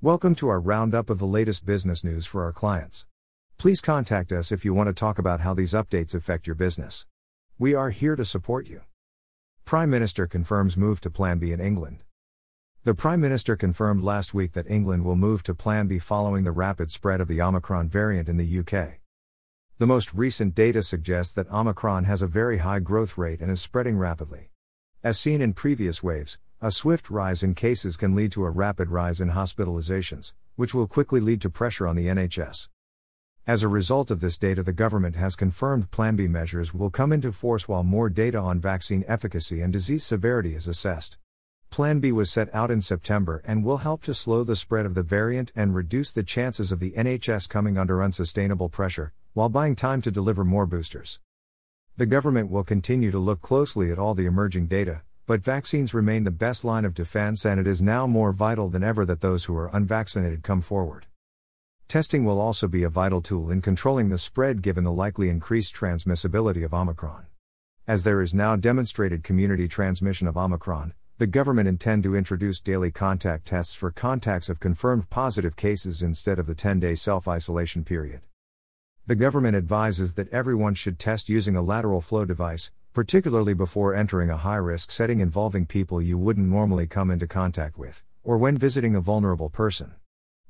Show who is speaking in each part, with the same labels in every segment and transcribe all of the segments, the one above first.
Speaker 1: Welcome to our roundup of the latest business news for our clients. Please contact us if you want to talk about how these updates affect your business. We are here to support you. Prime Minister confirms move to Plan B in England. The Prime Minister confirmed last week that England will move to Plan B following the rapid spread of the Omicron variant in the UK. The most recent data suggests that Omicron has a very high growth rate and is spreading rapidly. As seen in previous waves, a swift rise in cases can lead to a rapid rise in hospitalizations, which will quickly lead to pressure on the NHS. As a result of this data, the government has confirmed Plan B measures will come into force while more data on vaccine efficacy and disease severity is assessed. Plan B was set out in September and will help to slow the spread of the variant and reduce the chances of the NHS coming under unsustainable pressure, while buying time to deliver more boosters. The government will continue to look closely at all the emerging data, but vaccines remain the best line of defense, and it is now more vital than ever that those who are unvaccinated come forward. Testing will also be a vital tool in controlling the spread given the likely increased transmissibility of Omicron. As there is now demonstrated community transmission of Omicron, the government intend to introduce daily contact tests for contacts of confirmed positive cases instead of the 10-day self-isolation period. The government advises that everyone should test using a lateral flow device, particularly before entering a high risk setting involving people you wouldn't normally come into contact with, or when visiting a vulnerable person.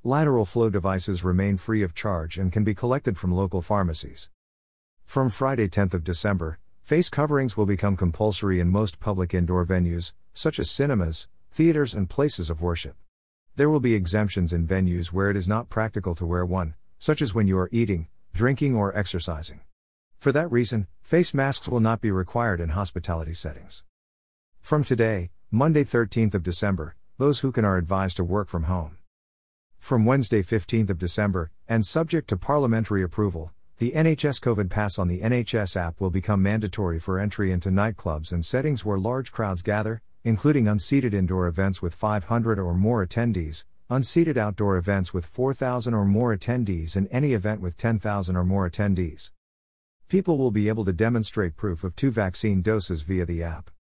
Speaker 1: Lateral flow devices remain free of charge and can be collected from local pharmacies. From Friday 10th of December, face coverings will become compulsory in most public indoor venues, such as cinemas, theaters, and places of worship. There will be exemptions in venues where it is not practical to wear one, such as when you are eating, drinking, or exercising. For that reason, face masks will not be required in hospitality settings. From today, Monday 13th of December, those who can are advised to work from home. From Wednesday 15th of December, and subject to parliamentary approval, the NHS COVID Pass on the NHS app will become mandatory for entry into nightclubs and settings where large crowds gather, including unseated indoor events with 500 or more attendees, unseated outdoor events with 4,000 or more attendees, and any event with 10,000 or more attendees. People will be able to demonstrate proof of two vaccine doses via the app.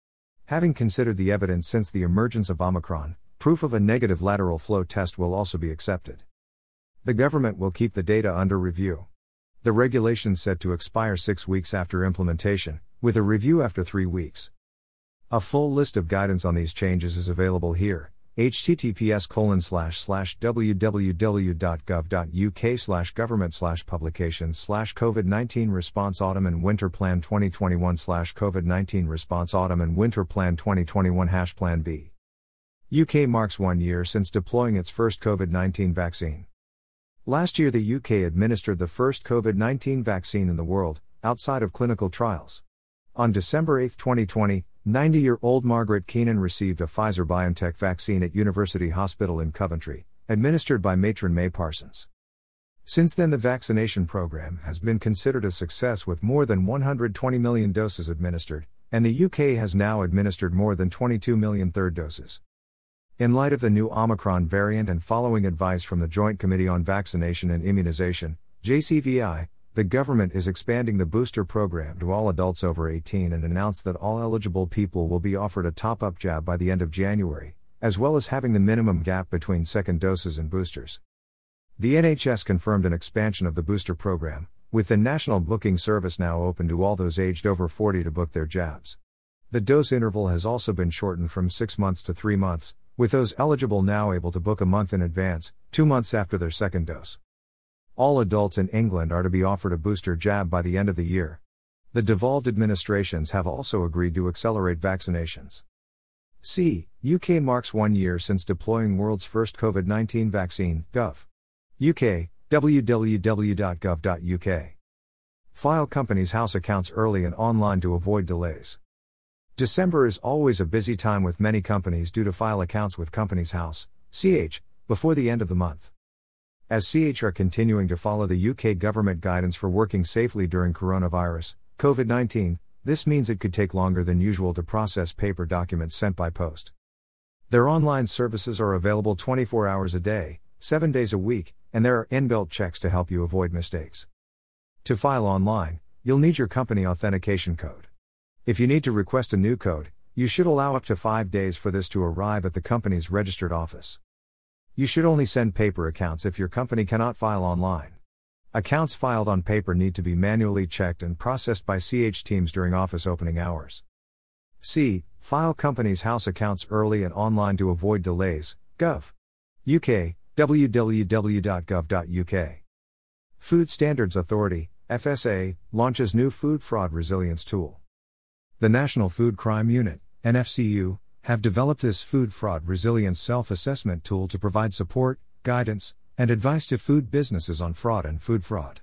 Speaker 1: Having considered the evidence since the emergence of Omicron, proof of a negative lateral flow test will also be accepted. The government will keep the data under review. The regulation set to expire six weeks after implementation, with a review after three weeks. A full list of guidance on these changes is available here https colon slash slash www.gov.uk slash government slash publications slash COVID-19 response autumn and winter plan 2021 slash COVID-19 response autumn and winter plan 2021 hash plan B. UK marks one year since deploying its first COVID 19 vaccine. Last year, the UK administered the first COVID 19 vaccine in the world, outside of clinical trials. On December 8, 2020, 90 year old Margaret Keenan received a Pfizer BioNTech vaccine at University Hospital in Coventry, administered by matron May Parsons. Since then, the vaccination program has been considered a success with more than 120 million doses administered, and the UK has now administered more than 22 million third doses. In light of the new Omicron variant and following advice from the Joint Committee on Vaccination and Immunization, JCVI, the government is expanding the booster program to all adults over 18 and announced that all eligible people will be offered a top up jab by the end of January, as well as having the minimum gap between second doses and boosters. The NHS confirmed an expansion of the booster program, with the national booking service now open to all those aged over 40 to book their jabs. The dose interval has also been shortened from 6 months to 3 months, with those eligible now able to book a month in advance, 2 months after their second dose. All adults in England are to be offered a booster jab by the end of the year. The devolved administrations have also agreed to accelerate vaccinations. C. UK marks one year since deploying world's first COVID 19 vaccine, Gov. UK, www.gov.uk. File companies' house accounts early and online to avoid delays. December is always a busy time with many companies due to file accounts with Companies House, CH, before the end of the month. As CH are continuing to follow the UK government guidance for working safely during coronavirus, COVID 19, this means it could take longer than usual to process paper documents sent by post. Their online services are available 24 hours a day, 7 days a week, and there are inbuilt checks to help you avoid mistakes. To file online, you'll need your company authentication code. If you need to request a new code, you should allow up to 5 days for this to arrive at the company's registered office. You should only send paper accounts if your company cannot file online. Accounts filed on paper need to be manually checked and processed by CH teams during office opening hours. C. File companies' house accounts early and online to avoid delays. Gov. UK, www.gov.uk. Food Standards Authority, FSA, launches new food fraud resilience tool. The National Food Crime Unit, NFCU, have developed this food fraud resilience self assessment tool to provide support, guidance, and advice to food businesses on fraud and food fraud.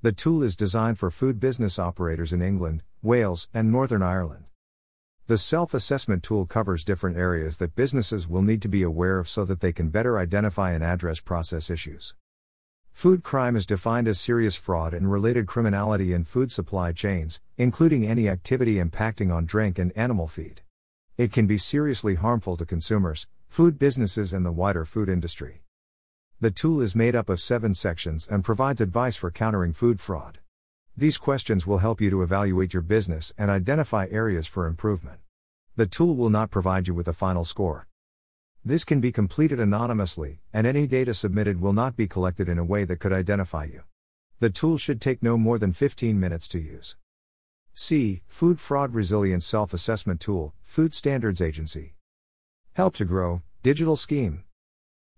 Speaker 1: The tool is designed for food business operators in England, Wales, and Northern Ireland. The self assessment tool covers different areas that businesses will need to be aware of so that they can better identify and address process issues. Food crime is defined as serious fraud and related criminality in food supply chains, including any activity impacting on drink and animal feed. It can be seriously harmful to consumers, food businesses, and the wider food industry. The tool is made up of seven sections and provides advice for countering food fraud. These questions will help you to evaluate your business and identify areas for improvement. The tool will not provide you with a final score. This can be completed anonymously, and any data submitted will not be collected in a way that could identify you. The tool should take no more than 15 minutes to use. C. Food Fraud Resilience Self Assessment Tool, Food Standards Agency. Help to Grow, Digital Scheme.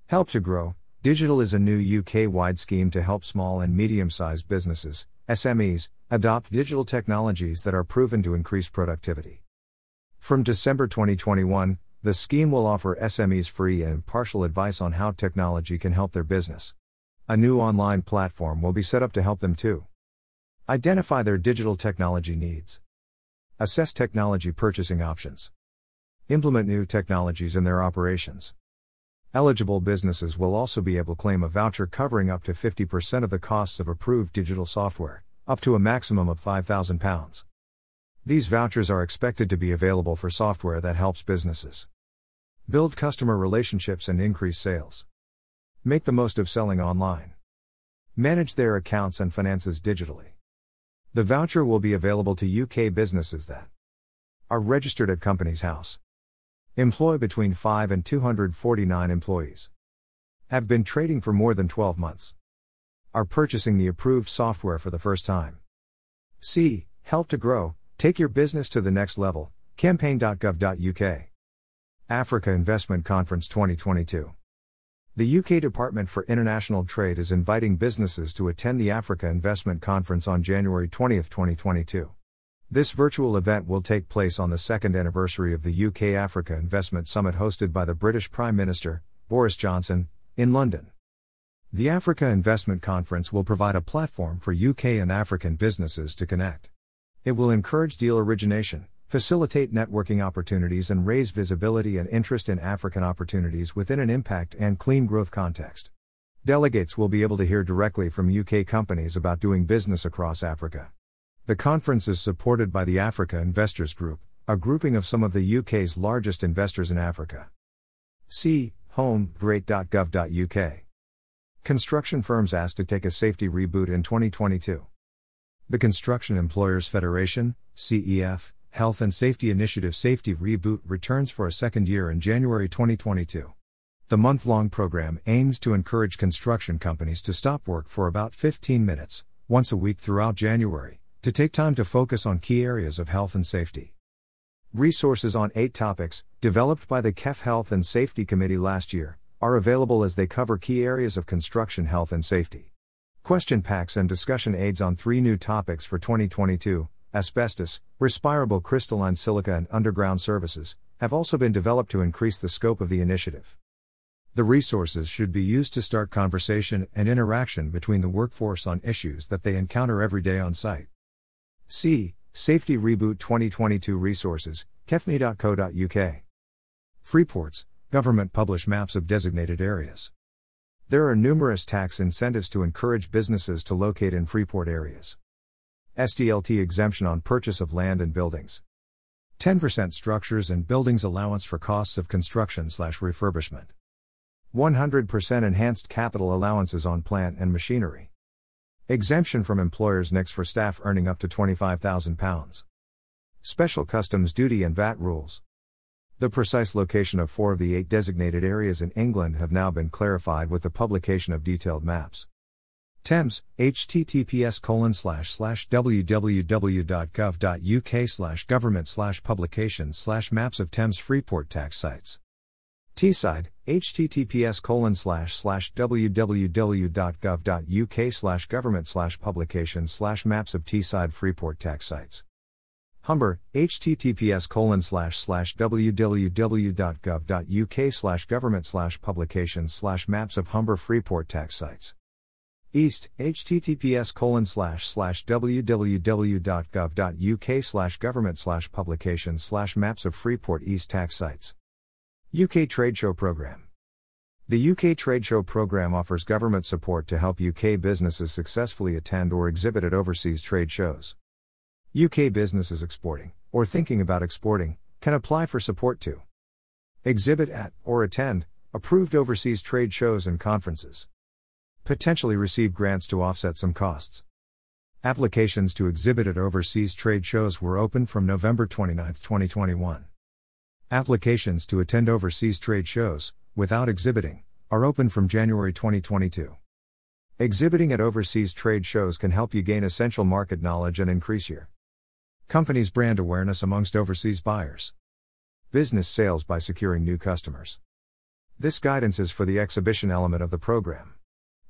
Speaker 1: Help to Grow, Digital is a new UK wide scheme to help small and medium sized businesses, SMEs, adopt digital technologies that are proven to increase productivity. From December 2021, the scheme will offer SMEs free and impartial advice on how technology can help their business. A new online platform will be set up to help them too. Identify their digital technology needs. Assess technology purchasing options. Implement new technologies in their operations. Eligible businesses will also be able to claim a voucher covering up to 50% of the costs of approved digital software, up to a maximum of £5,000. These vouchers are expected to be available for software that helps businesses build customer relationships and increase sales. Make the most of selling online. Manage their accounts and finances digitally. The voucher will be available to UK businesses that are registered at Companies House. Employ between 5 and 249 employees. Have been trading for more than 12 months. Are purchasing the approved software for the first time. C. Help to grow, take your business to the next level. Campaign.gov.uk. Africa Investment Conference 2022. The UK Department for International Trade is inviting businesses to attend the Africa Investment Conference on January 20, 2022. This virtual event will take place on the second anniversary of the UK Africa Investment Summit hosted by the British Prime Minister, Boris Johnson, in London. The Africa Investment Conference will provide a platform for UK and African businesses to connect. It will encourage deal origination, facilitate networking opportunities, and raise visibility and interest in African opportunities within an impact and clean growth context. Delegates will be able to hear directly from UK companies about doing business across Africa. The conference is supported by the Africa Investors Group, a grouping of some of the UK's largest investors in Africa. See home.great.gov.uk. Construction firms asked to take a safety reboot in 2022. The Construction Employers Federation, CEF, Health and Safety Initiative Safety Reboot returns for a second year in January 2022. The month long program aims to encourage construction companies to stop work for about 15 minutes, once a week throughout January to take time to focus on key areas of health and safety. Resources on eight topics, developed by the CEF Health and Safety Committee last year, are available as they cover key areas of construction health and safety. Question packs and discussion aids on three new topics for 2022 asbestos, respirable crystalline silica, and underground services have also been developed to increase the scope of the initiative. The resources should be used to start conversation and interaction between the workforce on issues that they encounter every day on site. See Safety Reboot 2022 Resources, cefni.co.uk. Freeports, government publish maps of designated areas. There are numerous tax incentives to encourage businesses to locate in Freeport areas. SDLT exemption on purchase of land and buildings. 10% structures and buildings allowance for costs of construction slash refurbishment. 100% enhanced capital allowances on plant and machinery. Exemption from employers' NICs for staff earning up to £25,000. Special customs duty and VAT rules. The precise location of four of the eight designated areas in England have now been clarified with the publication of detailed maps. Thames, https colon slash slash www.gov.uk slash government slash publications slash maps of Thames Freeport tax sites. Teesside, https colon slash slash www.gov.uk slash government slash publications slash maps of Teesside Freeport tax sites. Humber, https colon slash slash www.gov.uk slash government slash publications slash maps of Humber Freeport tax sites. East, https colon slash slash www.gov.uk slash government slash publications slash maps of Freeport East tax sites. UK Trade Show Programme. The UK Trade Show Programme offers government support to help UK businesses successfully attend or exhibit at overseas trade shows. UK businesses exporting, or thinking about exporting, can apply for support to exhibit at, or attend, approved overseas trade shows and conferences. Potentially receive grants to offset some costs. Applications to exhibit at overseas trade shows were open from November 29, 2021. Applications to attend overseas trade shows, without exhibiting, are open from January 2022. Exhibiting at overseas trade shows can help you gain essential market knowledge and increase your company's brand awareness amongst overseas buyers. Business sales by securing new customers. This guidance is for the exhibition element of the program.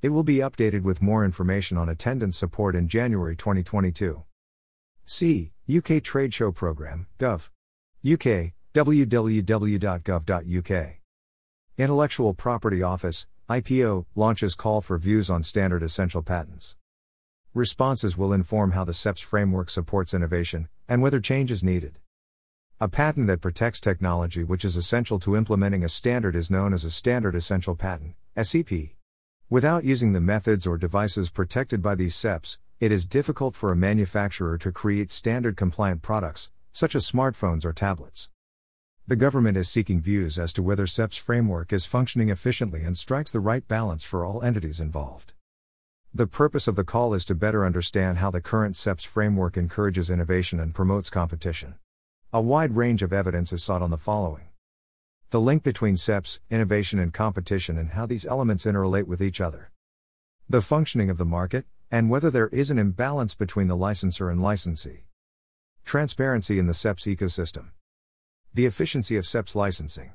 Speaker 1: It will be updated with more information on attendance support in January 2022. See UK Trade Show Program, Gov. UK, www.gov.uk. Intellectual Property Office, IPO, launches call for views on standard essential patents. Responses will inform how the SEPS framework supports innovation, and whether change is needed. A patent that protects technology which is essential to implementing a standard is known as a Standard Essential Patent, SEP. Without using the methods or devices protected by these SEPs, it is difficult for a manufacturer to create standard compliant products, such as smartphones or tablets. The government is seeking views as to whether SEP's framework is functioning efficiently and strikes the right balance for all entities involved. The purpose of the call is to better understand how the current SEPS framework encourages innovation and promotes competition. A wide range of evidence is sought on the following the link between SEPS, innovation, and competition, and how these elements interrelate with each other, the functioning of the market, and whether there is an imbalance between the licensor and licensee, transparency in the SEPS ecosystem. The efficiency of SEPS licensing.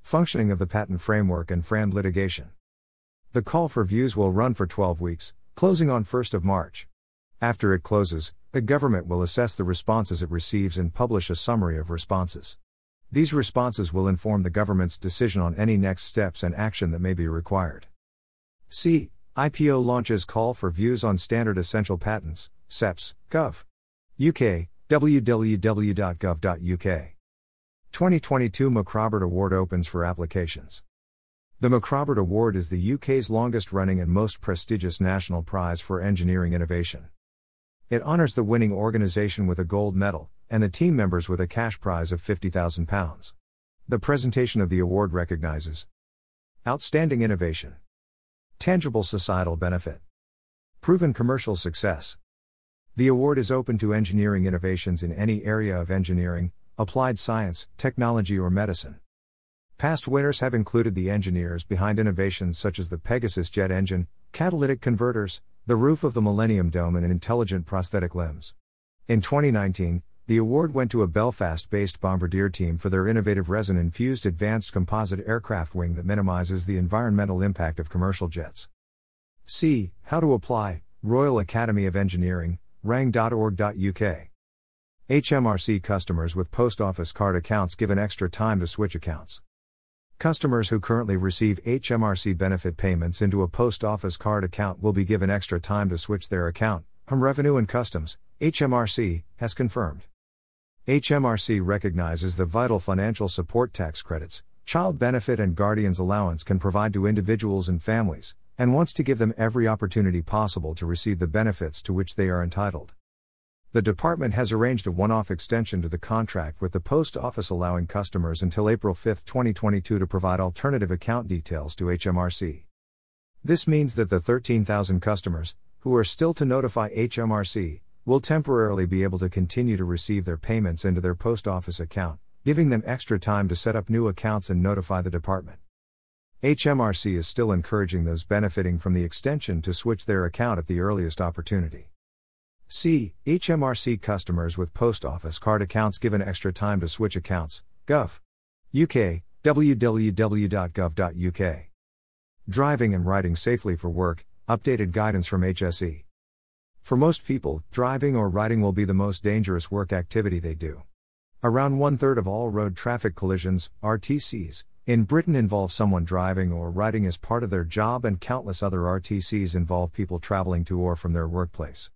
Speaker 1: Functioning of the patent framework and FRAND litigation. The call for views will run for 12 weeks, closing on 1st of March. After it closes, the government will assess the responses it receives and publish a summary of responses. These responses will inform the government's decision on any next steps and action that may be required. C. IPO launches call for views on standard essential patents, SEPS, Gov. UK, www.gov.uk. 2022 MacRobert Award opens for applications. The MacRobert Award is the UK's longest running and most prestigious national prize for engineering innovation. It honours the winning organisation with a gold medal, and the team members with a cash prize of £50,000. The presentation of the award recognizes outstanding innovation, tangible societal benefit, proven commercial success. The award is open to engineering innovations in any area of engineering, applied science, technology, or medicine. Past winners have included the engineers behind innovations such as the Pegasus jet engine, catalytic converters, the roof of the Millennium Dome, and intelligent prosthetic limbs. In 2019, the award went to a Belfast based Bombardier team for their innovative resin infused advanced composite aircraft wing that minimizes the environmental impact of commercial jets. See How to Apply, Royal Academy of Engineering, raeng.org.uk. HMRC customers with post office card accounts given extra time to switch accounts. Customers who currently receive HMRC benefit payments into a post office card account will be given extra time to switch their account, Home Revenue and Customs, HMRC, has confirmed. HMRC recognizes the vital financial support tax credits, child benefit, and guardian's allowance can provide to individuals and families, and wants to give them every opportunity possible to receive the benefits to which they are entitled. The department has arranged a one off extension to the contract with the Post Office, allowing customers until April 5, 2022, to provide alternative account details to HMRC. This means that the 13,000 customers, who are still to notify HMRC, will temporarily be able to continue to receive their payments into their post office account, giving them extra time to set up new accounts and notify the department. HMRC is still encouraging those benefiting from the extension to switch their account at the earliest opportunity. C. HMRC customers with post office card accounts given extra time to switch accounts. Gov. UK. www.gov.uk. Driving and riding safely for work. Updated guidance from HSE. For most people, driving or riding will be the most dangerous work activity they do. Around one third of all road traffic collisions, RTCs, in Britain involve someone driving or riding as part of their job, and countless other RTCs involve people traveling to or from their workplace.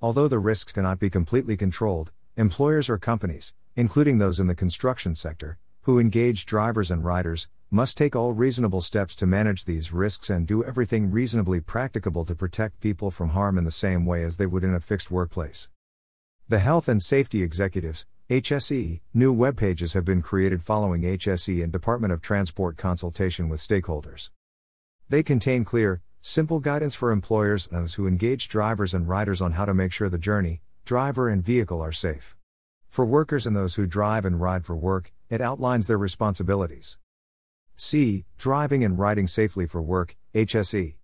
Speaker 1: Although the risks cannot be completely controlled, employers or companies, including those in the construction sector, who engage drivers and riders, must take all reasonable steps to manage these risks and do everything reasonably practicable to protect people from harm in the same way as they would in a fixed workplace. The Health and Safety Executives, HSE, new web pages have been created following HSE and Department of Transport consultation with stakeholders. They contain clear, Simple guidance for employers and those who engage drivers and riders on how to make sure the journey, driver, and vehicle are safe. For workers and those who drive and ride for work, it outlines their responsibilities. C. Driving and Riding Safely for Work, HSE.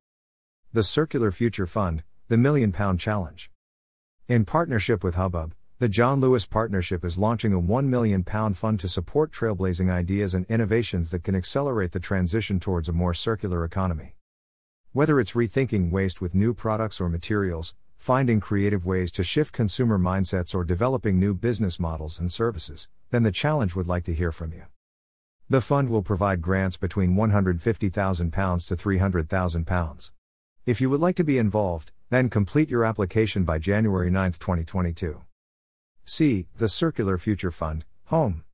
Speaker 1: The Circular Future Fund, the Million Pound Challenge. In partnership with Hubbub, the John Lewis Partnership is launching a £1 million fund to support trailblazing ideas and innovations that can accelerate the transition towards a more circular economy. Whether it's rethinking waste with new products or materials, finding creative ways to shift consumer mindsets, or developing new business models and services, then the challenge would like to hear from you. The fund will provide grants between £150,000 to £300,000. If you would like to be involved, then complete your application by January 9, 2022. C. The Circular Future Fund, Home.